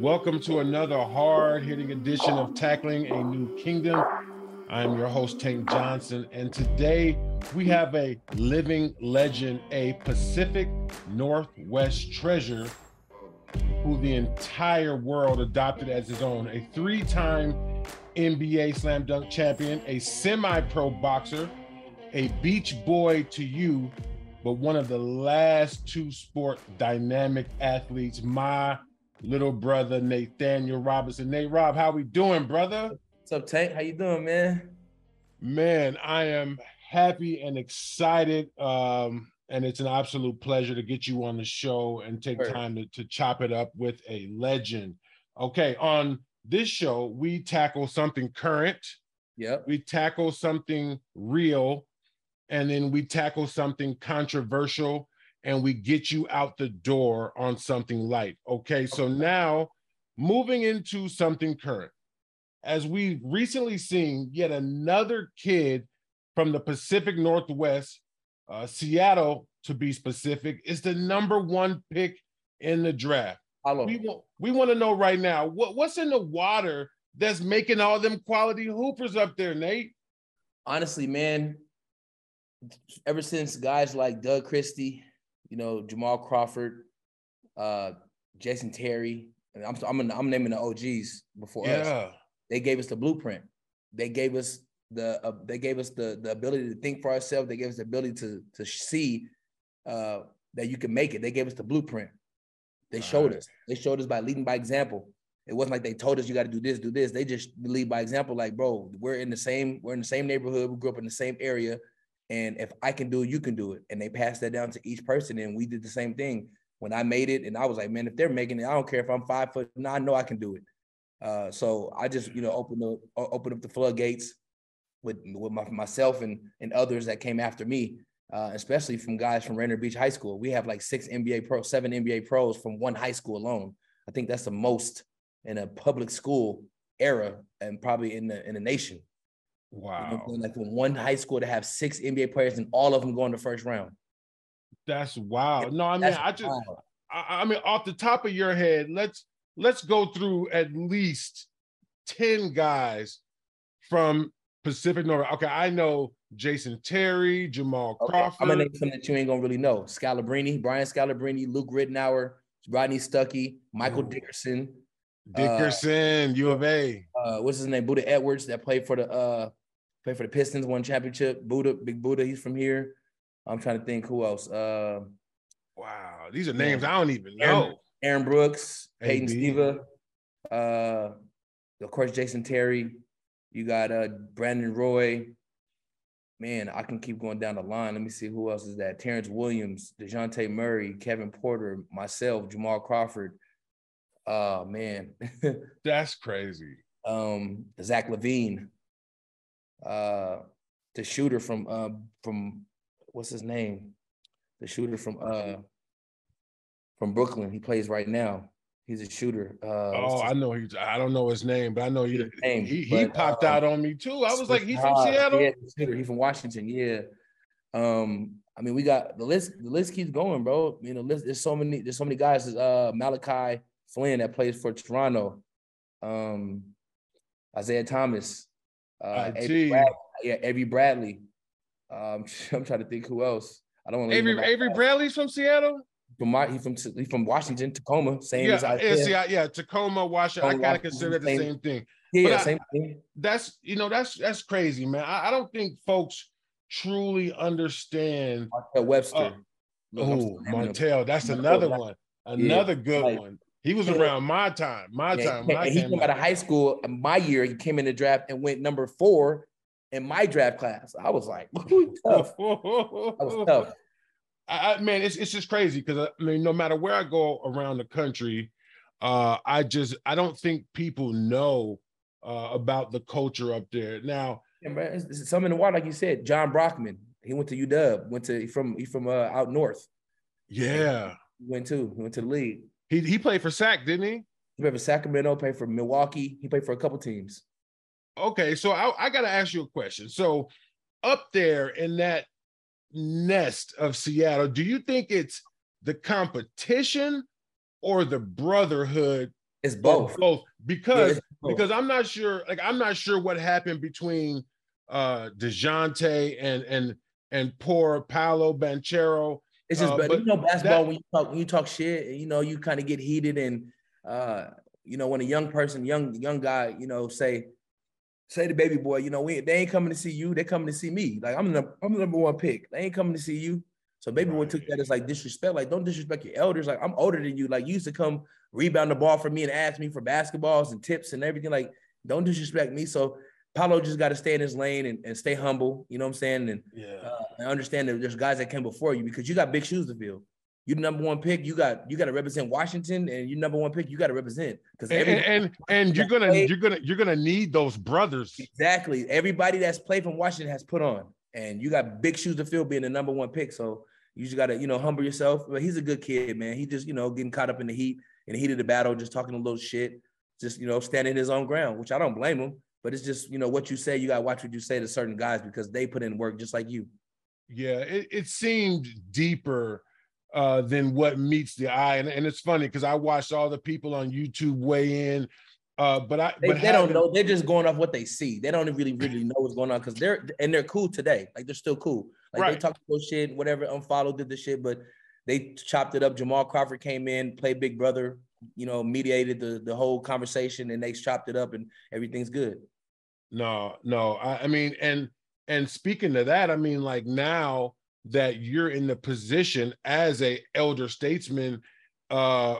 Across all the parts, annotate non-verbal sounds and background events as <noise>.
Welcome to another hard hitting edition of Tackling a New Kingdom. I'm your host, Tank Johnson, and today we have a living legend, a Pacific Northwest treasure who the entire world adopted as his own, a three time NBA slam dunk champion, a semi pro boxer, a beach boy to you, but one of the last two sport dynamic athletes, my little brother Nathaniel Robinson. Nate Rob, how we doing, brother? What's up, Tank? How you doing, man? Man, I am happy and excited. Um, and it's an absolute pleasure to get you on the show and take sure. time to, to chop it up with a legend. Okay, on this show, we tackle something current. Yep. We tackle something real, and then we tackle something controversial, and we get you out the door on something light. Okay, so now moving into something current. As we've recently seen, yet another kid from the Pacific Northwest uh, Seattle, to be specific, is the number one pick in the draft. We want we want to know right now what, what's in the water that's making all them quality hoopers up there, Nate. Honestly, man, ever since guys like Doug Christie, you know Jamal Crawford, uh, Jason Terry, and I'm I'm, I'm naming the OGs before yeah. us. They gave us the blueprint. They gave us the uh, they gave us the the ability to think for ourselves. They gave us the ability to to see uh, that you can make it. They gave us the blueprint. They showed right. us. They showed us by leading by example. It wasn't like they told us you got to do this, do this. They just lead by example. Like, bro, we're in the same we're in the same neighborhood. We grew up in the same area, and if I can do it, you can do it. And they passed that down to each person, and we did the same thing. When I made it, and I was like, man, if they're making it, I don't care if I'm five foot. No, I know I can do it. Uh, so I just you know open the open up the floodgates with with my, myself and and others that came after me, uh, especially from guys from Rainier Beach High School. We have like six NBA pro, seven NBA pros from one high school alone. I think that's the most in a public school era and probably in the in the nation. Wow! You know, like from one high school to have six NBA players and all of them going to first round. That's wild. No, I mean, I just, I, I mean, off the top of your head, let's let's go through at least ten guys from Pacific Northwest. Okay, I know Jason Terry, Jamal okay. Crawford. I'm gonna name some that you ain't gonna really know: Scalabrine, Brian Scalabrine, Luke Ridnour, Rodney Stuckey, Michael Ooh. Dickerson. Dickerson, uh, U of A. Uh, what's his name? Buddha Edwards that played for the uh played for the Pistons, won championship. Buddha, Big Buddha, he's from here. I'm trying to think who else. Uh, wow, these are names. I don't even know. Aaron, Aaron Brooks, Peyton Siva, uh, of course Jason Terry. You got uh Brandon Roy. Man, I can keep going down the line. Let me see who else is that. Terrence Williams, Dejounte Murray, Kevin Porter, myself, Jamal Crawford. Oh man. <laughs> That's crazy. Um, Zach LaVine. Uh the shooter from uh from what's his name? The shooter from uh from Brooklyn. He plays right now. He's a shooter. Uh, oh, I know he's. I don't know his name, but I know he. Name, he, he but, popped uh, out on me too. I was like, he's from Seattle. Yeah, he's from Washington. Yeah. Um, I mean, we got the list. The list keeps going, bro. You know, list, there's so many. There's so many guys. Uh, Malachi Flynn that plays for Toronto. Um, Isaiah Thomas. Uh, Avery Bradley, yeah, Avery Bradley. Um, <laughs> I'm trying to think who else. I don't want. Avery Avery Bradley's from Seattle from my he from he from Washington, Tacoma, same yeah, as I yeah, yeah, Tacoma, Washington. Tacoma, I kind of consider it the same, thing. Yeah, same thing. That's you know that's that's crazy, man. I, I don't think folks truly understand Martell Webster. Uh, oh, Martell, that's another one, another yeah, good like, one. He was around my time, my yeah, time. He, he came out of high school. My year, he came in the draft and went number four in my draft class. I was like, <laughs> tough. <laughs> I was tough. I, man, it's it's just crazy because I mean, no matter where I go around the country, uh, I just I don't think people know uh, about the culture up there. Now, yeah, man, it's, it's some in the water, like you said. Jon Brockman, he went to UW, went to he from he from uh, out north. Yeah, went to he went to the league. He he played for Sac, didn't he? He played for Sacramento, played for Milwaukee. He played for a couple teams. Okay, so I, I got to ask you a question. So up there in that nest of Seattle, do you think it's the competition or the brotherhood It's both. Both because yeah, both. because I'm not sure. Like I'm not sure what happened between uh Dejounte and and and poor Paolo Banchero. It's just, uh, but, you know, basketball that, when you talk when you talk shit, you know, you kind of get heated, and uh, you know, when a young person, young young guy, you know, say say the baby boy, you know, we they ain't coming to see you, they coming to see me. Like I'm the I'm the number one pick. They ain't coming to see you. So baby right. boy took that as like disrespect. Like don't disrespect your elders. Like I'm older than you. Like you used to come rebound the ball for me and ask me for basketballs and tips and everything. Like don't disrespect me. So Paolo just got to stay in his lane and, and stay humble. You know what I'm saying? And, yeah. uh, and understand that there's guys that came before you because you got big shoes to fill. You're the number one pick. You got you got to represent Washington, and you're number one pick. You got to represent because and, and and you're gonna you're gonna you're gonna need those brothers. Exactly. Everybody that's played from Washington has put on, and you got big shoes to fill being the number one pick. So you just gotta you know humble yourself. But he's a good kid, man. He just you know getting caught up in the heat in the heat of the battle, just talking a little shit, just you know standing his own ground, which I don't blame him. But it's just, you know, what you say, you gotta watch what you say to certain guys because they put in work just like you. Yeah, it, it seemed deeper uh, than what meets the eye. And, and it's funny because I watched all the people on YouTube weigh in. Uh, but I they, but they don't know. They're just going off what they see. They don't really really know what's going on because they're and they're cool today. Like they're still cool. Like right. they talk about shit, whatever. Unfollowed did the shit, but they chopped it up. Jamal Crawford came in, played Big Brother, you know, mediated the the whole conversation, and they chopped it up, and everything's good. No, no. I, I mean, and and speaking to that, I mean, like now that you're in the position as a elder statesman, uh,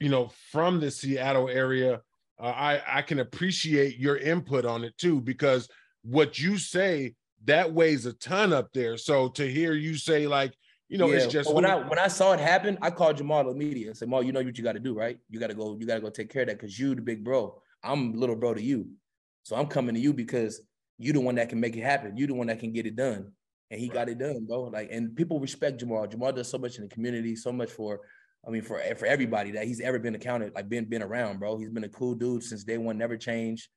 you know, from the Seattle area, uh, I I can appreciate your input on it too because what you say that weighs a ton up there. So to hear you say like, you know, yeah. it's just when I when I saw it happen, I called Jamal immediately and said, "Mal, you know what you got to do, right? You got to go. You got to go take care of that because you the big bro. I'm little bro to you. So I'm coming to you because you the one that can make it happen. You the one that can get it done. And he right. got it done, bro. Like, and people respect Jamal. Jamal does so much in the community, so much for, I mean, for for everybody that he's ever been accounted, like been been around, bro. He's been a cool dude since day one, never changed.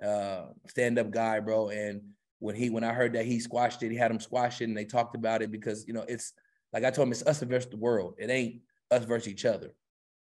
Uh, stand-up guy, bro. And when he when I heard that he squashed it, he had him squash it, and they talked about it because you know it's like I told him, it's us versus the world. It ain't us versus each other.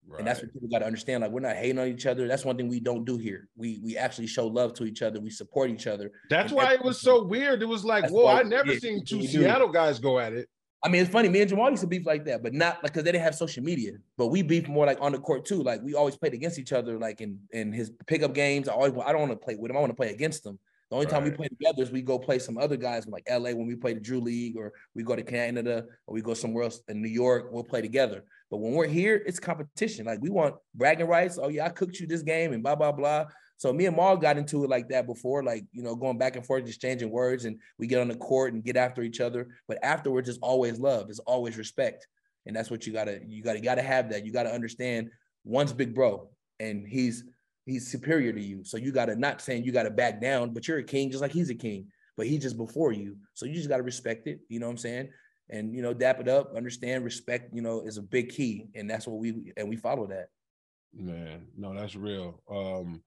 Right. And that's what people got to understand. Like we're not hating on each other. That's one thing we don't do here. We we actually show love to each other. We support each other. That's why it was so weird. It was like, whoa, I never seen two Seattle guys go at it. I mean, it's funny. Me and Jamal used to beef like that, but not like because they didn't have social media. But we beef more like on the court too. Like we always played against each other. Like in in his pickup games, I always I don't want to play with him. I want to play against them. The only time we play together is we go play some other guys like LA when we play the Drew League, or we go to Canada, or we go somewhere else in New York. We'll play together. But when we're here, it's competition. Like we want bragging rights. Oh yeah, I cooked you this game and blah blah blah. So me and Mal got into it like that before, like you know, going back and forth, exchanging words, and we get on the court and get after each other. But afterwards, it's always love. It's always respect, and that's what you gotta you gotta gotta have that. You gotta understand one's big bro, and he's he's superior to you. So you got to not saying you got to back down, but you're a king just like he's a king, but he's just before you. So you just got to respect it. You know what I'm saying? And you know, dap it up, understand, respect. You know, is a big key, and that's what we and we follow that. Man, no, that's real. Um,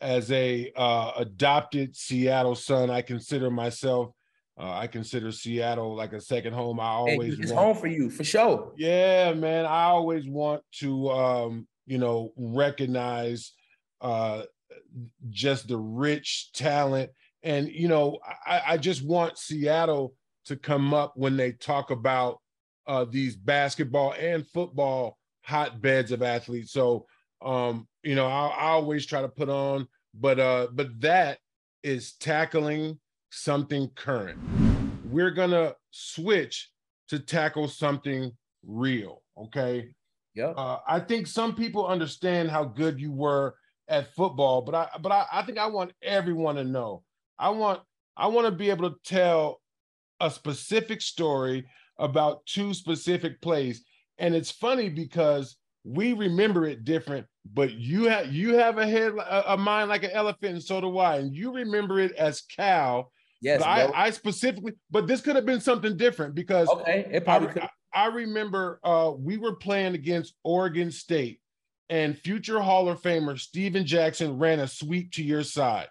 as a uh, adopted Seattle son, I consider myself. Uh, I consider Seattle like a second home. I always it's want, home for you for sure. Yeah, man. I always want to, um, you know, recognize uh, just the rich talent. And, you know, I, I just want Seattle to come up when they talk about uh, these basketball and football hotbeds of athletes. So, um, you know, I, I always try to put on, but uh, but that is tackling something current. We're gonna switch to tackle something real. Okay. Yeah. Uh, I think some people understand how good you were at football, but I but I, I think I want everyone to know. I want I want to be able to tell a specific story about two specific plays. And it's funny because we remember it different, but you have you have a head a, a mind like an elephant, and so do I. And you remember it as Cal. Yes, I, I specifically, but this could have been something different because okay, it probably I. I remember uh, we were playing against Oregon State, and future Hall of Famer Steven Jackson ran a sweep to your side.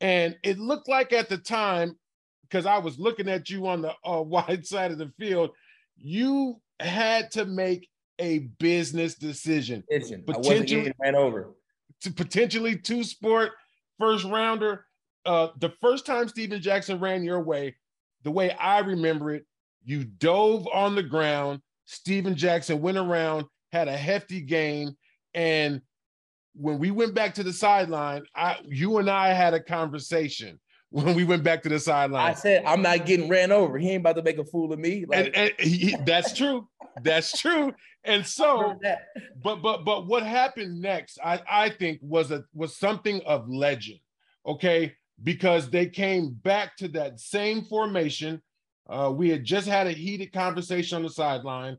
And it looked like at the time, because I was looking at you on the uh, <laughs> wide side of the field, you had to make a business decision. Potentially, ran over. to potentially two sport first rounder. Uh, the first time Stephen Jackson ran your way, the way I remember it, you dove on the ground. Stephen Jackson went around, had a hefty game, and when we went back to the sideline, I you and I had a conversation when we went back to the sideline. I said, I'm not getting ran over. He ain't about to make a fool of me. Like, and, and he, that's true. That's true. And <laughs> so, but but but what happened next, I, I think was a was something of legend. Okay, because they came back to that same formation. Uh, we had just had a heated conversation on the sideline.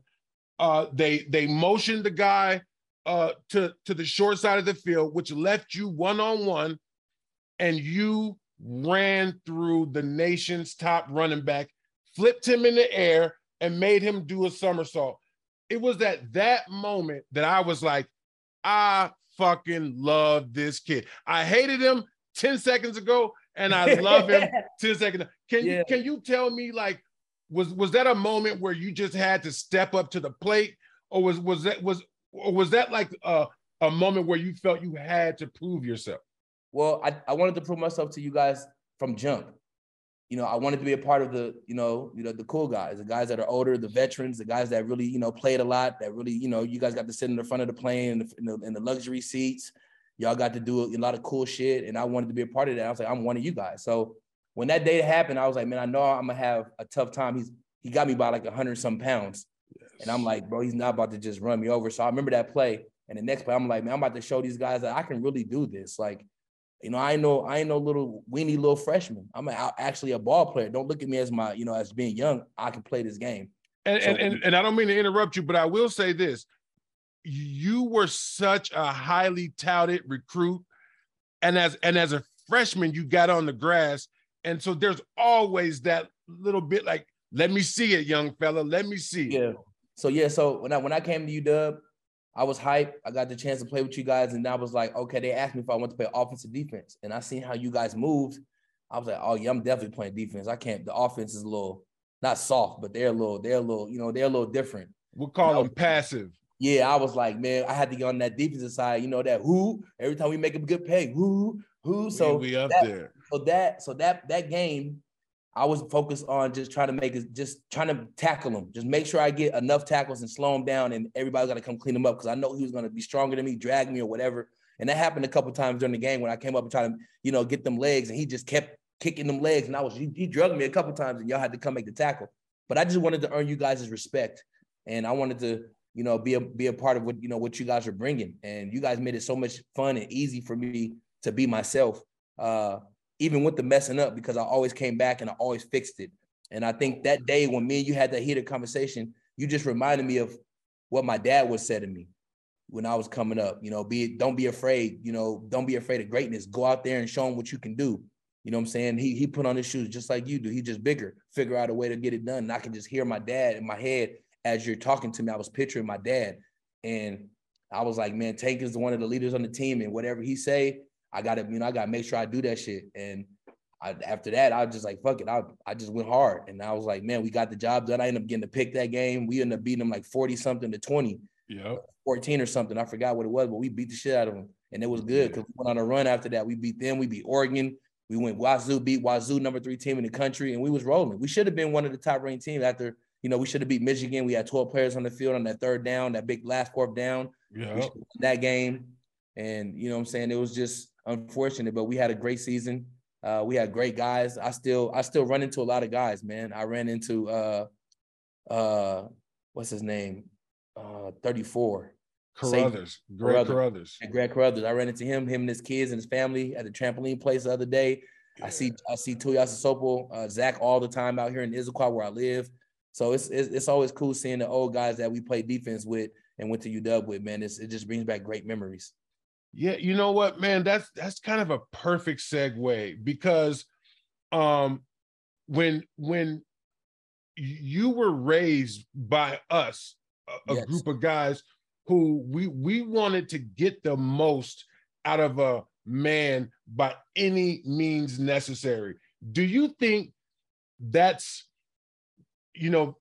Uh, they they motioned the guy uh, to to the short side of the field, which left you one on one, and you ran through the nation's top running back, flipped him in the air, and made him do a somersault. It was at that moment that I was like, I fucking love this kid. I hated him 10 seconds ago, and I love him <laughs> 10 seconds. Can yeah. you can you tell me like was was that a moment where you just had to step up to the plate, or was was that was was that like a, a moment where you felt you had to prove yourself? Well, I, I wanted to prove myself to you guys from jump. You know, I wanted to be a part of the, you know, you know, the cool guys, the guys that are older, the veterans, the guys that really, you know, played a lot, that really, you know, you guys got to sit in the front of the plane in the, in the, in the luxury seats. Y'all got to do a, lot of cool shit. And I wanted to be a part of that. I was like, I'm one of you guys. So when that day happened, I was like, man, I know I'm gonna have a tough time. He's he got me by like hundred some pounds. And I'm like, bro, he's not about to just run me over. So I remember that play. And the next play, I'm like, man, I'm about to show these guys that I can really do this. Like, you know, I know I ain't no little weenie little freshman. I'm a, actually a ball player. Don't look at me as my, you know, as being young. I can play this game. And, so, and, and and I don't mean to interrupt you, but I will say this: you were such a highly touted recruit, and as and as a freshman, you got on the grass, and so there's always that little bit like, let me see it, young fella, let me see. Yeah. So yeah, so when I when I came to UW, I was hyped. I got the chance to play with you guys, and I was like, okay, they asked me if I want to play offensive defense, and I seen how you guys moved. I was like, oh yeah, I'm definitely playing defense. I can't. The offense is a little not soft, but they're a little, they're a little, you know, they're a little different. We'll call them passive. Yeah, I was like, man, I had to get on that defensive side. You know that who every time we make a good pay, who who. So we, we up that, there. So that so that that game I was focused on just trying to make it, just trying to tackle him, just make sure I get enough tackles and slow him down, and everybody's got to come clean him up because I know he was going to be stronger than me, drag me or whatever. And that happened a couple times during the game when I came up and tried to, you know, get them legs, and he just kept kicking them legs, and I was he, he drugged me a couple times, and y'all had to come make the tackle. But I just wanted to earn you guys' respect, and I wanted to, you know, be a be a part of what you know what you guys are bringing, and you guys made it so much fun and easy for me to be myself. Uh, even with the messing up, because I always came back and I always fixed it. And I think that day when me and you had that heated conversation, you just reminded me of what my dad would say to me when I was coming up. You know, be don't be afraid. You know, don't be afraid of greatness. Go out there and show them what you can do. You know what I'm saying? He he put on his shoes just like you do. He just bigger. Figure out a way to get it done. And I can just hear my dad in my head as you're talking to me. I was picturing my dad, and I was like, man, Tank is one of the leaders on the team, and whatever he say, I gotta, you know, I gotta make sure I do that shit. And I, after that, I was just like, fuck it. I, I just went hard. And I was like, man, we got the job done. I ended up getting to pick that game. We ended up beating them like 40 something to 20. Yeah. 14 or something. I forgot what it was, but we beat the shit out of them. And it was good because we went on a run after that. We beat them. We beat Oregon. We went Wazoo, beat Wazoo, number three team in the country, and we was rolling. We should have been one of the top ranked teams after, you know, we should have beat Michigan. We had 12 players on the field on that third down, that big last fourth down. Yeah. That game. And you know what I'm saying? It was just unfortunate, but we had a great season. Uh, we had great guys. I still I still run into a lot of guys, man. I ran into uh uh what's his name? Uh 34. Carothers, Greg Carothers. Greg Carothers. I ran into him, him and his kids and his family at the trampoline place the other day. Yeah. I see I see Tuiasosopo, uh, Zach all the time out here in Issaquah where I live. So it's, it's, it's always cool seeing the old guys that we played defense with and went to UW with. Man, it's, it just brings back great memories. Yeah, you know what, man? That's that's kind of a perfect segue because um when when you were raised by us, a, yes. group of guys who we we wanted to get the most out of a man by any means necessary. Do you think that's you know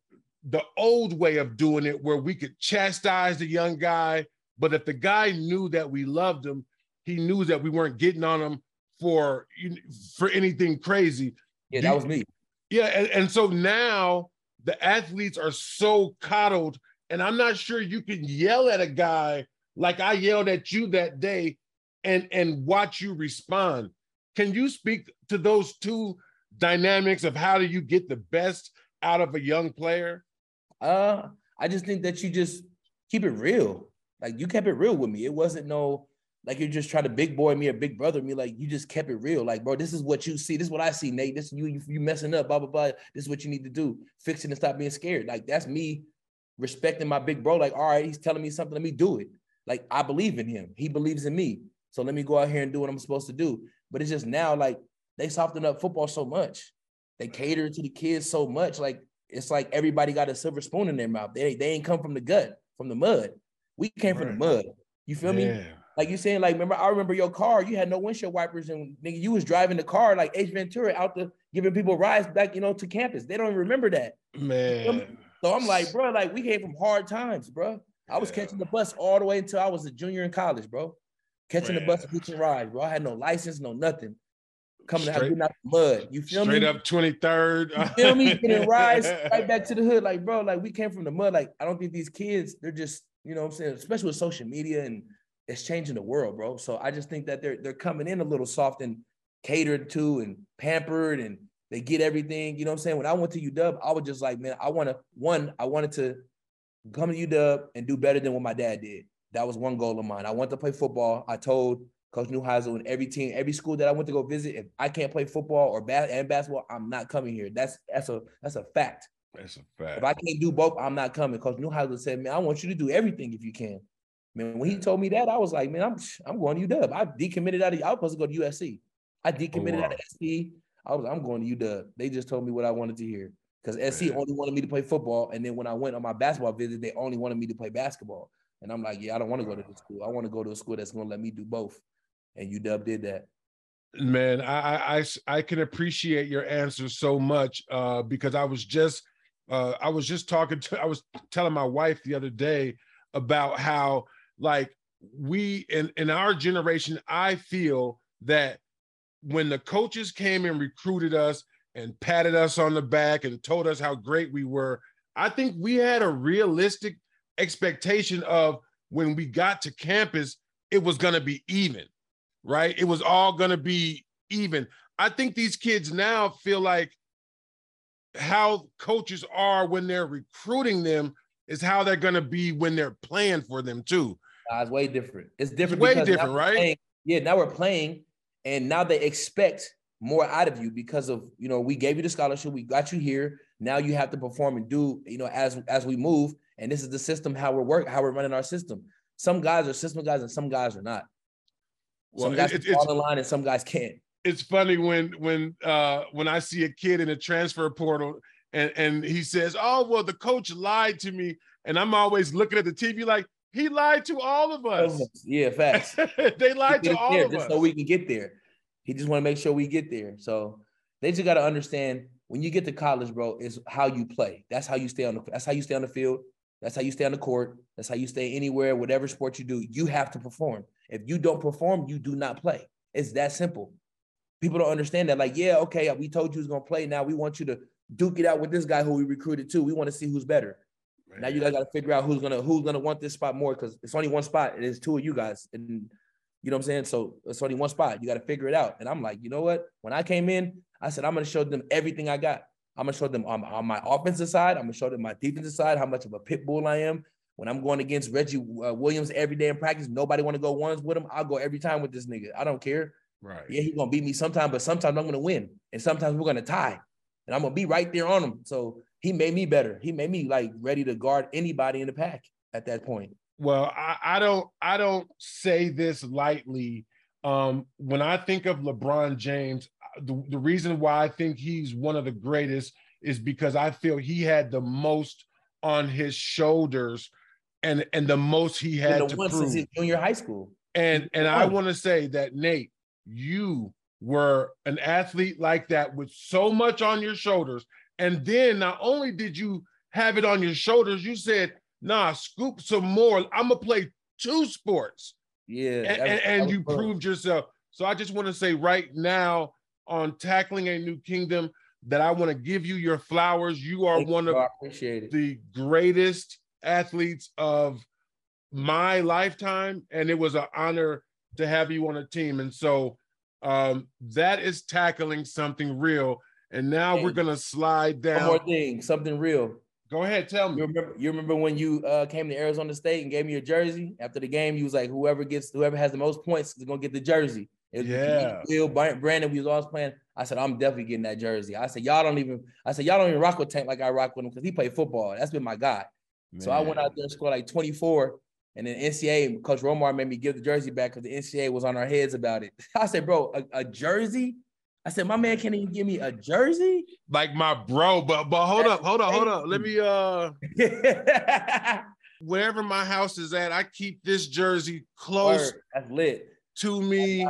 the old way of doing it where we could chastise the young guy but if the guy knew that we loved him, he knew that we weren't getting on him for for anything crazy. Yeah, that was me. Yeah, and, and so now the athletes are so coddled, and I'm not sure you can yell at a guy like I yelled at you that day and and watch you respond. Can you speak to those two dynamics of how do you get the best out of a young player? Uh, I just think that you just keep it real. Like you kept it real with me. It wasn't no like you're just trying to big boy me or big brother me. Like you just kept it real. Like, bro, this is what you see. This is what I see, Nate. This you you, you messing up, blah, blah, blah. This is what you need to do. Fix it and stop being scared. Like that's me respecting my big bro. Like, all right, he's telling me something. Let me do it. Like I believe in him. He believes in me. So let me go out here and do what I'm supposed to do. But it's just now like they soften up football so much. They cater to the kids so much. Like it's like everybody got a silver spoon in their mouth. They, they ain't come from the gut, from the mud. We came right. from the mud. You feel yeah. me? Like you saying, like, remember, I remember your car, you had no windshield wipers, and nigga, you was driving the car like Ace Ventura out the giving people rides back, you know, to campus. They don't even remember that. Man. So I'm like, bro, like we came from hard times, bro. I was yeah. catching the bus all the way until I was a junior in college, bro. Catching Man. the bus and catching rides, bro. I had no license, no nothing. Coming straight, out, getting out the mud. You feel straight me? Straight up 23rd. You feel me? <laughs> Getting rides right back to the hood. Like, bro, like we came from the mud. Like, I don't think these kids, they're just, you know what I'm saying, especially with social media and it's changing the world, bro. So I just think that they're they're coming in a little soft and catered to and pampered and they get everything. You know what I'm saying? When I went to UW, I was just like, man, I want to one, I wanted to come to UW and do better than what my dad did. That was one goal of mine. I wanted to play football. I told Coach Neuheisel and every team, every school that I went to go visit, if I can't play football or bas- and basketball, I'm not coming here. That's that's a that's a fact. That's a fact. If I can't do both, I'm not coming. Coach Neuheisel said, man, I want you to do everything if you can. Man, when he told me that, I was like, man, I'm I'm going to UW. I decommitted out of I was supposed to go to USC. I decommitted oh, wow. out of SC. I was I'm going to UW. They just told me what I wanted to hear because SC only wanted me to play football, and then when I went on my basketball visit, they only wanted me to play basketball. And I'm like, yeah, I don't want to go to the school. I want to go to a school that's going to let me do both. And UW did that. Man, I I I can appreciate your answer so much uh, because I was just uh, I was just talking to I was telling my wife the other day about how like we in in our generation, I feel that when the coaches came and recruited us and patted us on the back and told us how great we were, I think we had a realistic expectation of when we got to campus, it was going to be even, right? It was all going to be even. I think these kids now feel like how coaches are when they're recruiting them is how they're going to be when they're playing for them too. Uh, it's way different. It's different. It's way different, right? Playing, yeah, now we're playing, and now they expect more out of you because of you know we gave you the scholarship, we got you here. Now you have to perform and do you know as as we move, and this is the system how we're work how we're running our system. Some guys are system guys, and some guys are not. Well, some guys it, fall in line, and some guys can't. It's funny when when uh when I see a kid in a transfer portal and and he says, "Oh well, the coach lied to me," and I'm always looking at the TV like, he lied to all of us. Yeah, facts. <laughs> they lied to all of just us. so we can get there. He just want to make sure we get there. So they just got to understand when you get to college, bro, is how you play. That's how you stay on the. That's how you stay on the field. That's how you stay on the court. That's how you stay anywhere, whatever sport you do. You have to perform. If you don't perform, you do not play. It's that simple. People don't understand that. Like, yeah, okay, we told you who's gonna play. Now we want you to duke it out with this guy who we recruited too. We want to see who's better. Now you guys got to figure out who's gonna who's gonna want this spot more because it's only one spot. It is two of you guys, and you know what I'm saying. So it's only one spot. You got to figure it out. And I'm like, you know what? When I came in, I said I'm gonna show them everything I got. I'm gonna show them on, on my offensive side. I'm gonna show them my defensive side. How much of a pit bull I am. When I'm going against Reggie uh, Williams every day in practice, nobody want to go ones with him. I'll go every time with this nigga. I don't care. Right. Yeah, he's gonna beat me sometime, but sometimes I'm gonna win, and sometimes we're gonna tie, and I'm gonna be right there on him. So he made me better. He made me like ready to guard anybody in the pack at that point. Well, I, I don't I don't say this lightly. Um, when I think of LeBron James, the, the reason why I think he's one of the greatest is because I feel he had the most on his shoulders and and the most he had the to prove. since junior high school. And and I want to say that Nate, you were an athlete like that with so much on your shoulders and then not only did you have it on your shoulders, you said, nah, scoop some more. I'm gonna play two sports. Yeah, and, and, and you proved yourself. So I just want to say right now on tackling a new kingdom that I want to give you your flowers. You are Thank one you, of the greatest athletes of my lifetime, and it was an honor to have you on a team. And so um, that is tackling something real. And now hey, we're gonna slide down. One more thing, something real. Go ahead, tell me. You remember, you remember when you uh, came to Arizona State and gave me your jersey after the game? You was like, whoever gets, whoever has the most points is gonna get the jersey. It was yeah. Will Brandon, we was always playing. I said, I'm definitely getting that jersey. I said, y'all don't even. I said, y'all don't even rock with Tank like I rock with him because he played football. That's been my guy. Man. So I went out there and scored like 24. And then NCAA, Coach Romar made me give the jersey back because the NCAA was on our heads about it. <laughs> I said, bro, a, a jersey? I said, my man can't even give me a jersey. Like my bro, but but hold That's up, hold up, hold up. Let me uh <laughs> wherever my house is at, I keep this jersey close That's lit. to me.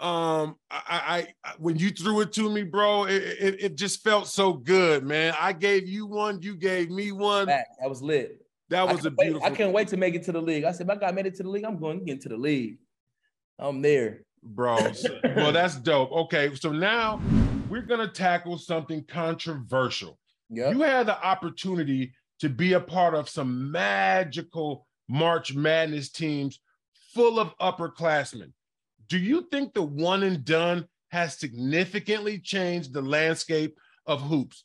Um, I, I, when you threw it to me, bro, it, it, it just felt so good, man. I gave you one, you gave me one. That was lit. That was a beautiful. Wait, I can't wait to make it to the league. I said, my guy made it to the league. I'm going to get into the league. I'm there bro. well, that's dope. Okay, so now we're gonna tackle something controversial. Yeah. You had the opportunity to be a part of some magical March Madness teams full of upperclassmen. Do you think the one and done has significantly changed the landscape of hoops?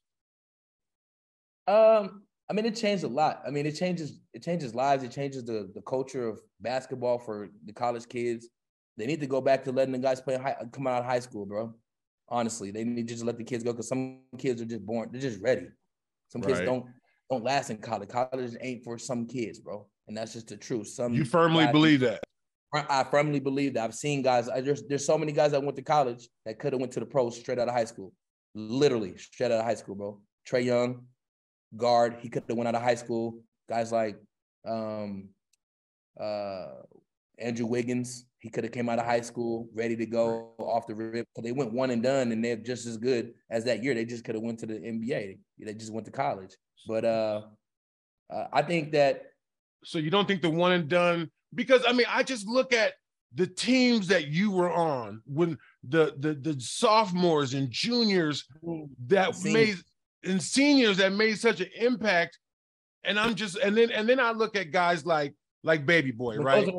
Um, I mean, it changed a lot. I mean, it changes it changes lives. It changes the the culture of basketball for the college kids. They need to go back to letting the guys play high, come out of high school, bro. Honestly, they need to just let the kids go because some kids are just born, they're just ready. Some kids right. don't don't last in college. College ain't for some kids, bro, and that's just the truth. Some you firmly guys, believe that. I firmly believe that. I've seen guys. I, there's there's so many guys that went to college that could have went to the pros straight out of high school, literally straight out of high school, bro. Trae Young, guard, he could have went out of high school. Guys like um, uh, Andrew Wiggins, he could have came out of high school ready to go off the rip. They went one and done, and they're just as good as that year. They just could have went to the NBA. They just went to college. But uh, uh, I think that. So you don't think the one and done? Because I mean, I just look at the teams that you were on when the the the sophomores and juniors that made and seniors that made such an impact. And I'm just and then and then I look at guys like like Baby Boy, but right?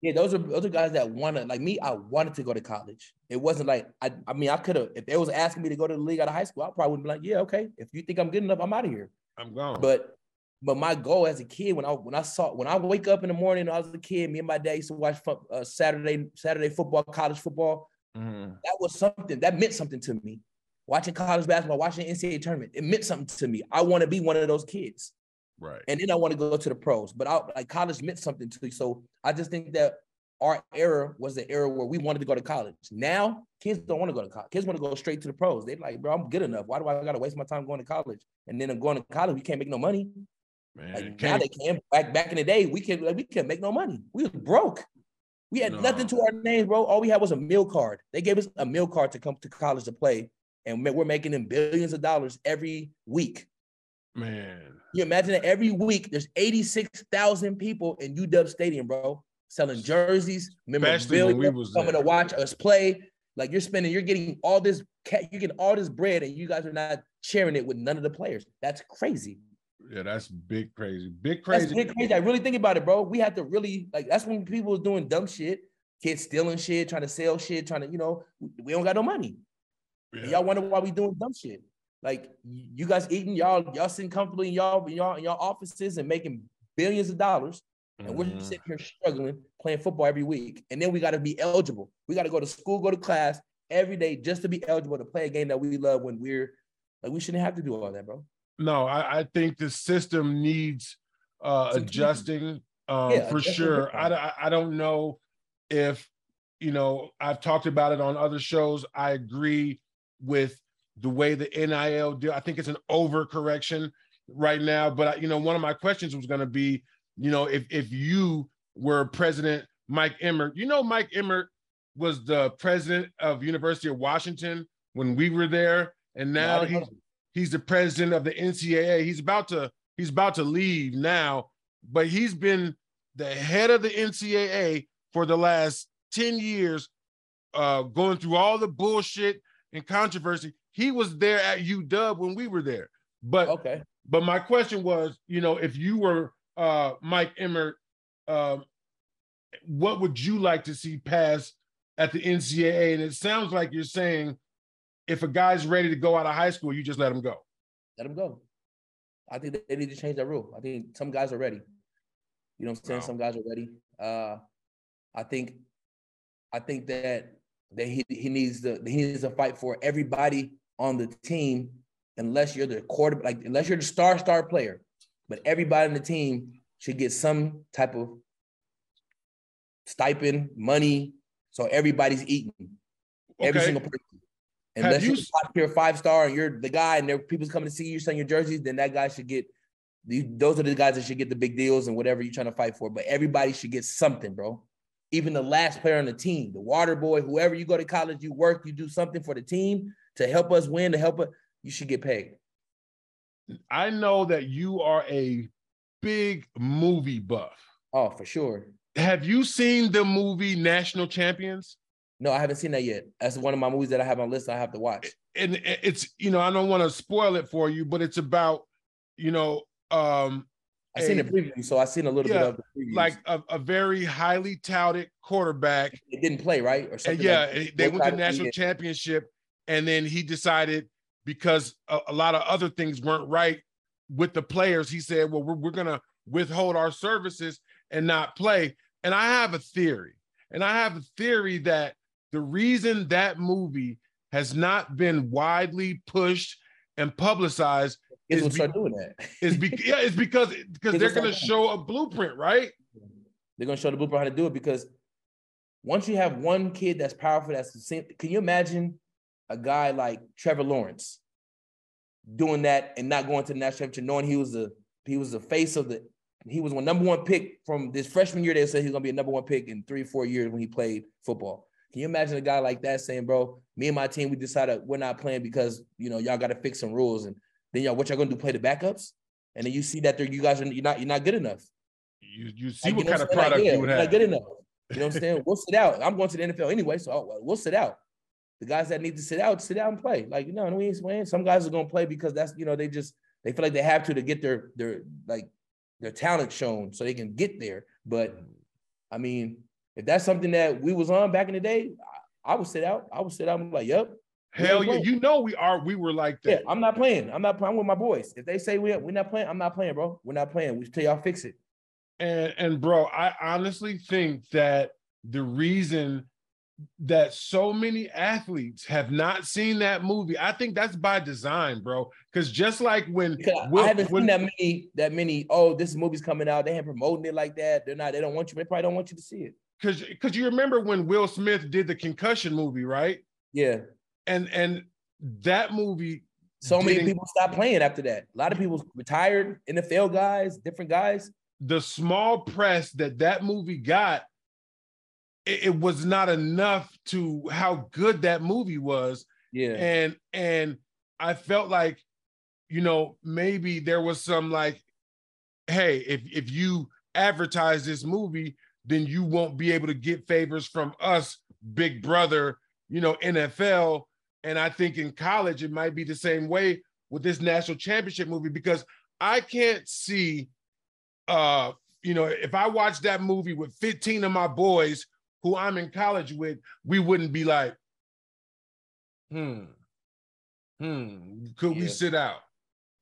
Yeah, those are those are guys that wanted like me. I wanted to go to college. It wasn't like I. I mean, I could have if they was asking me to go to the league out of high school. I probably would be like, yeah, okay. If you think I'm good enough, I'm out of here. I'm gone. But but my goal as a kid when I when I saw when I wake up in the morning, I was a kid. Me and my dad used to watch uh, Saturday Saturday football, college football. Mm-hmm. That was something that meant something to me. Watching college basketball, watching the NCAA tournament, it meant something to me. I want to be one of those kids. Right. And then I want to go to the pros. But I, like college meant something to me. So I just think that our era was the era where we wanted to go to college. Now kids don't want to go to college. Kids want to go straight to the pros. They're like, bro, I'm good enough. Why do I gotta waste my time going to college? And then I'm going to college, we can't make no money. Man, like now they can. Back back in the day, we can like, we can make no money. We was broke. We had no. nothing to our name, bro. All we had was a meal card. They gave us a meal card to come to college to play, and we're making them billions of dollars every week. Man, you imagine that every week there's 86,000 people in UW Stadium, bro selling jerseys, memorabilia, coming to watch us play. Like you're spending, you're getting all this, you get all this bread, and you guys are not sharing it with none of the players. That's crazy. Yeah, that's big crazy. Big crazy. That's big crazy. I really think about it, bro. We have to really like that's when people was doing dumb shit, kids stealing shit, trying to sell shit, trying to, you know, we don't got no money. Yeah. Y'all wonder why we doing dumb shit. Like you guys eating, y'all, y'all sitting comfortably in y'all in y'all in y'all offices and making billions of dollars and mm-hmm. we're sitting here struggling playing football every week. And then we got to be eligible. We got to go to school, go to class every day just to be eligible to play a game that we love when we're like, we shouldn't have to do all that, bro. No, I, I think the system needs uh, adjusting um, yeah, for sure. I, I don't know if, you know, I've talked about it on other shows. I agree with the way the NIL deal. I think it's an overcorrection right now. But, I, you know, one of my questions was going to be, you know, if if you were President Mike Emmert, you know, Mike Emmert was the president of University of Washington when we were there, and now he's he's the president of the NCAA. He's about to he's about to leave now, but he's been the head of the NCAA for the last 10 years, uh, going through all the bullshit and controversy. He was there at UW when we were there. But Okay. but my question was, you know, if you were uh, Mike Emmert, um, what would you like to see pass at the NCAA? And it sounds like you're saying if a guy's ready to go out of high school, you just let him go. Let him go. I think they need to change that rule. I think some guys are ready. You know what I'm saying? Wow. Some guys are ready. Uh, I think, I think that that he he needs to he needs to fight for everybody on the team, unless you're the quarter like unless you're the star star player, but everybody on the team should get some type of stipend, money, so everybody's eating. Every single person. Have Unless you you're s- top tier five star and you're the guy and there people's coming to see you selling your jerseys, then that guy should get those are the guys that should get the big deals and whatever you're trying to fight for. But everybody should get something, bro. Even the last player on the team, the water boy, whoever you go to college, you work, you do something for the team to help us win, to help us, you should get paid. I know that you are a big movie buff. Oh, for sure. Have you seen the movie National Champions? No, I haven't seen that yet. That's one of my movies that I have on list. I have to watch. and it's you know I don't want to spoil it for you, but it's about you know um I seen a- the preview, so I seen a little Yeah, bit of the preview. like a, a very highly touted quarterback. it didn't play right or And yeah, like they went to tried national championship, and then he decided because a, a lot of other things weren't right with the players, he said, "Well, we're, we're gonna withhold our services and not play." And I have a theory, and I have a theory that the reason that movie has not been widely pushed and publicized Kids is will be- start doing that. <laughs> is be- yeah, it's because because they're gonna show a blueprint, right? They're gonna show the blueprint how to do it because once you have one kid that's powerful, that's the same. Can you imagine a guy like Trevor Lawrence doing that and not going to the national championship, knowing he was the he was the face of the he was one number one pick from this freshman year. They said he was gonna be a number one pick in three four years when he played football. Can you imagine a guy like that saying, "Bro, me and my team, we decided we're not playing because you know y'all got to fix some rules, and then y'all what y'all gonna do? Play the backups?" And then you see that they're you guys are you're not you're not good enough. You you see Like, what you know kind of I'm? Like, product yeah, you would you're have. Not good enough. You know what I'm saying? we'll sit out. I'm going to the NFL anyway, so I'll- we'll sit out. The guys that need to sit out, sit out and play. Like you know, we ain't playing. Some guys are gonna play because that's you know they just they feel like they have to to get their their like their talent shown so they can get there. But I mean, if that's something that we was on back in the day, I, I would sit out. I would sit out. I'm like, yep, Hell yeah, you know we are. We were like that. yeah. I'm not playing. I'm not playing with my boys. If they say we we're not playing, I'm not playing, bro. We're not playing. We tell y'all fix it. And and bro, I honestly think that the reason that so many athletes have not seen that movie, I think that's by design, bro. Because just like when, Will- I haven't when- seen that many, that many. Oh, this movie's coming out. They ain't promoting it like that. They're not. They don't want you. They probably don't want you to see it. because because you remember when Will Smith did the concussion movie, right? Yeah. And and that movie, So many didn't- people stopped playing after that. A lot of people retired. NFL guys, different guys. the small press that that movie got, it, it was not enough to how good that movie was. Yeah. and and I felt like, you know, maybe there was some like, hey, if if you advertise this movie, then you won't be able to get favors from us, Big Brother, you know, NFL. And I think in college it might be the same way with this national championship movie because I can't see, uh, you know, if I watch that movie with 15 of my boys who I'm in college with, we wouldn't be like, hmm, hmm, could we sit out?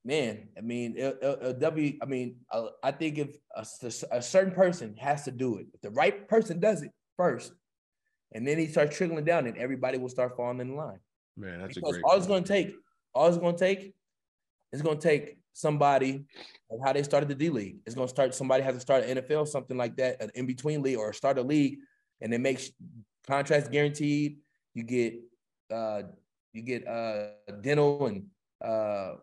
Man, I mean, a, a, a W. I mean, uh, I think if a certain person has to do it, if the right person does it first, and then he starts trickling down, and everybody will start falling in line. Man, that's a because great. all it's going to take, all it's going to take, is going to take somebody like how they started the D League. It's going to start. Somebody has to start an NFL, something like that, an in between league, or start a league, and it makes contracts guaranteed. You get, uh, you get uh, dental and uh,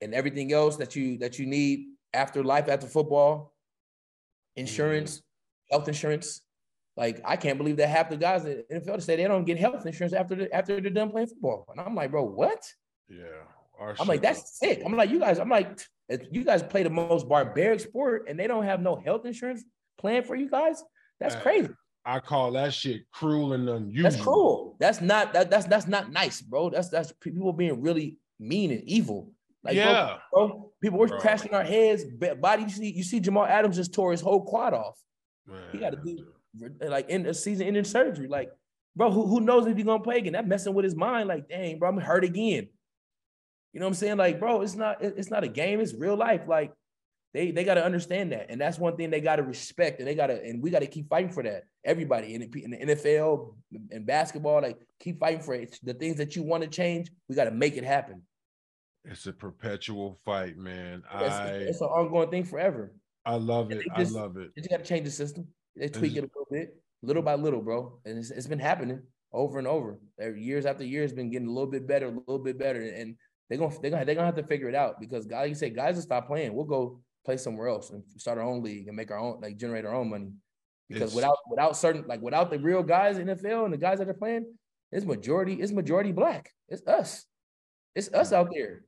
and everything else that you that you need after life after football, insurance, health insurance. Like I can't believe that half the guys in the NFL say they don't get health insurance after the, after they're done playing football. And I'm like, bro, what? Yeah. I'm like, that's sick. I'm like, you guys, I'm like, you guys play the most barbaric sport and they don't have no health insurance plan for you guys. That's crazy. I call that shit cruel and unusual. That's cruel. That's not that, that's that's not nice, bro. That's that's people being really mean and evil. Like, yeah, bro, bro people were crashing our heads. Body, you see, you see, Jamal Adams just tore his whole quad off. He got to do like in a season ending surgery. Like, bro, who, who knows if he's gonna play again? That messing with his mind. Like, dang, bro, I'm hurt again. You know what I'm saying? Like, bro, it's not it's not a game. It's real life. Like, they they got to understand that, and that's one thing they got to respect, and they got to and we got to keep fighting for that. Everybody in the, in the NFL and basketball, like, keep fighting for it. The things that you want to change, we got to make it happen. It's a perpetual fight, man. It's, I it's an ongoing thing forever. I love it. they I love it. You just got to change the system. They tweak it a little bit, little by little, bro. And it's, it's been happening over and over. Every- Years after years, been getting a little bit better, a little bit better. And they're gonna they're gonna they're gonna have to figure it out because guys, like you say, guys will stop playing. We'll go play somewhere else and start our own league and make our own like generate our own money. Because It's- without without certain like without the real guys in NFL and the guys that are playing, it's majority it's majority black. It's us. It's us out there.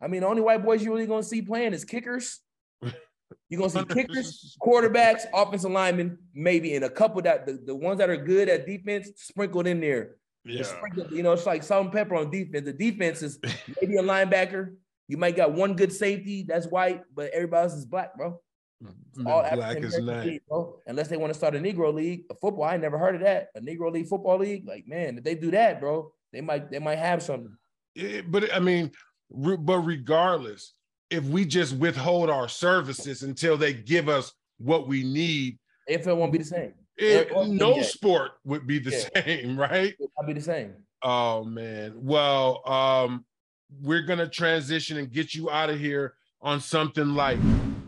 I mean, the only white boys you really gonna see playing is kickers. <laughs> You're gonna see kickers, quarterbacks, offensive linemen, maybe, and a couple that the, the ones that are good at defense sprinkled in there. Yeah. sprinkle- you know, it's like salt and pepper on defense. The defense is <laughs> maybe a linebacker. You might got one good safety that's white, but everybody else is black, bro. Mm-hmm. All Black African as American night. league, bro. Unless they want to start a Negro league, a football. I never heard of that. A Negro league football league. Like, man, if they do that, bro, they might they might have something. It- but I mean, but regardless, if we just withhold our services until they give us what we need, AFL won't be the same. it, no sport would be the Yeah. same, <laughs> right? It won't be the same. Oh man. Well, um, we're gonna transition and get you out of here on something like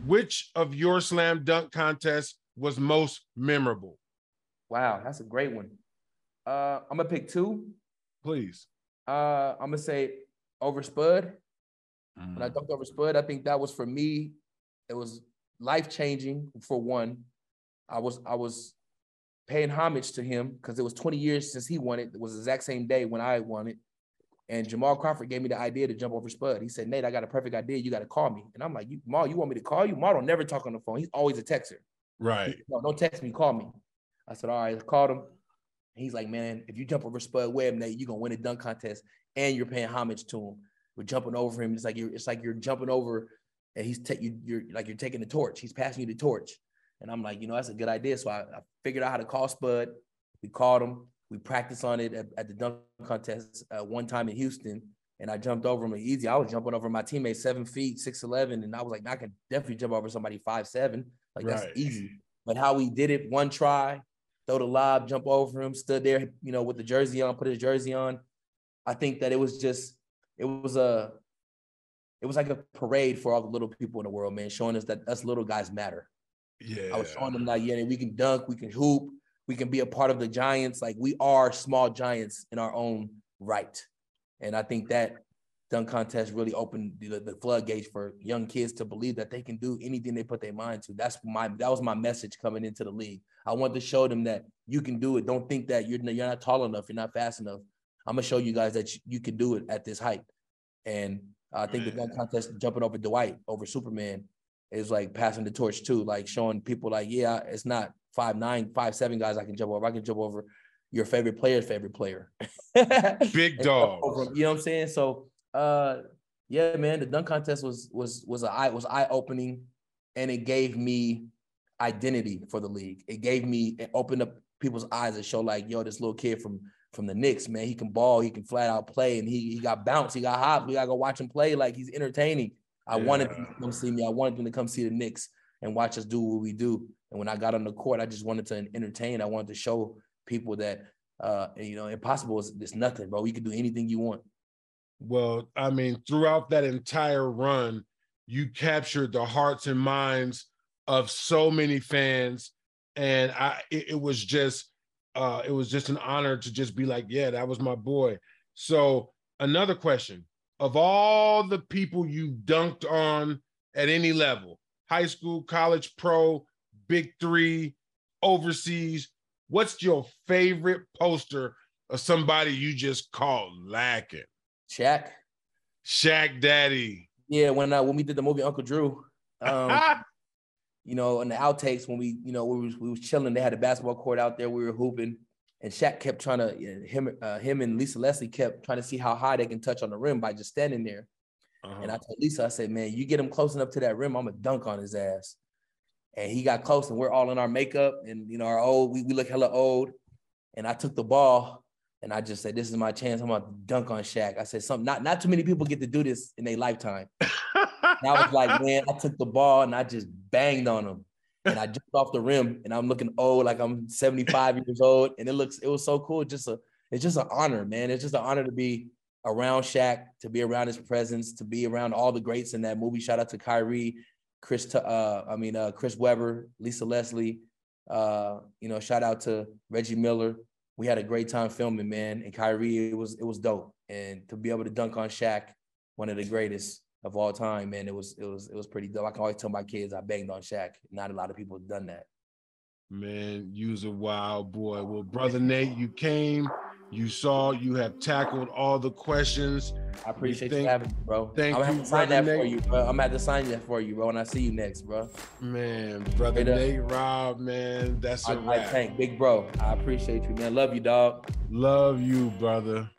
which of your slam dunk contests was most memorable? Wow, that's a great one. Uh, I'm gonna pick two. Please. Uh, I'm gonna say over Spud. When I Mm. dunked over Spud, I think that was for me. It was life changing for one. I was I was paying homage to him because it was 20 years since he won it. It was the exact same day when I won it. And Jamal Crawford gave me the idea to jump over Spud. He said, Nate, I got a perfect idea. You got to call me. And I'm like, you, Mal, you want me to call you? Mal don't never talk on the phone. He's always a texter. Right. No, don't text me, call me. I said, all right, I called him. He's like, man, if you jump over Spud Webb, Nate, you're gonna win a dunk contest and you're paying homage to him. Jumping over him. It's like you're it's like you're jumping over and he's ta- you, you're like you're taking the torch. He's passing you the torch. And I'm like, you know, that's a good idea. So I, I figured out how to call Spud. We called him. We practiced on it at, at the dunk contest uh, one time in Houston. And I jumped over him easy. I was jumping over my teammate seven feet, six eleven, and I was like, I can definitely jump over somebody five seven. Like that's easy. But how we did it, one try, throw the lob, jump over him, stood there, you know, with the jersey on, put his jersey on. I think that it was just, it was a, it was like a parade for all the little people in the world, man, showing us that us little guys matter. Yeah. I was showing them that, yeah, we can dunk, we can hoop, we can be a part of the giants. Like we are small giants in our own right. And I think that dunk contest really opened the, the floodgates for young kids to believe that they can do anything they put their mind to. That's my that was my message coming into the league. I want to show them that you can do it. Don't think that you're you're not tall enough, you're not fast enough. I'm gonna show you guys that you, you can do it at this height. And I think the dunk contest jumping over Dwight over Superman is like passing the torch too, like showing people like, yeah, it's not five nine, five seven guys I can jump over. I can jump over your favorite player's favorite player. <laughs> Big dog. over- You know what I'm saying? So uh yeah, man, the dunk contest was was was a eye was eye opening and it gave me identity for the league. It gave me it opened up people's eyes and show like, yo, this little kid from from the Knicks, man, he can ball, he can flat out play, and he he got bounce, he got hop. We gotta go watch him play. Like he's entertaining. I wanted Yeah. them to come see me. I wanted them to come see the Knicks and watch us do what we do. And when I got on the court, I just wanted to entertain. I wanted to show people that uh, you know, impossible is it's nothing, bro. You can do anything you want. Well, I mean, throughout that entire run, you captured the hearts and minds of so many fans, and I it, it was just uh it was just an honor to just be like, yeah, that was my boy. So another question: of all the people you dunked on at any level, high school, college, pro, big three, overseas, what's your favorite poster of somebody you just called lacking? Shaq. Shaq Daddy. Yeah, when uh, when we did the movie Uncle Drew, um, <laughs> you know, in the outtakes when we, you know, we was we was chilling. They had a basketball court out there. We were hooping, and Shaq kept trying to him uh, him and Lisa Leslie kept trying to see how high they can touch on the rim by just standing there. Uh-huh. And I told Lisa, I said, man, you get him close enough to that rim, I'm gonna dunk on his ass. And he got close, and we're all in our makeup, and you know, our old, we, we look hella old. And I took the ball and I just said, This is my chance. I'm gonna dunk on Shaq. I said something, not, not too many people get to do this in their lifetime. <laughs> and I was like, man, I took the ball and I just banged on him. And I jumped off the rim and I'm looking old, like I'm 75 years old. And it looks, it was so cool. Just a, it's just an honor, man. It's just an honor to be around Shaq, to be around his presence, to be around all the greats in that movie. Shout out to Kyrie, Chris, uh, I mean, uh, Chris Webber, Lisa Leslie. Uh, you know, shout out to Reggie Miller. We had a great time filming, man. And Kyrie, it was it was dope. And to be able to dunk on Shaq, one of the greatest of all time, man, it was it was it was pretty dope. I can always tell my kids I banged on Shaq. Not a lot of people have done that. Man, you's a wild boy. Well, brother Nate, you came, you saw, you have tackled all the questions. I appreciate you having me, bro. Thank I'm gonna have to sign that Nate. for you, bro. I'm gonna have to sign that for you, bro. When I see you next, bro. Man, brother Nate Rob, man, that's a I, wrap. I big bro. I appreciate you, man. Love you, dog. Love you, brother.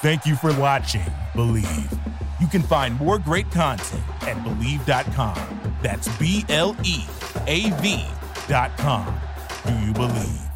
Thank you for watching Bleav. You can find more great content at Bleav.com. That's B L E A V.com. Do you believe?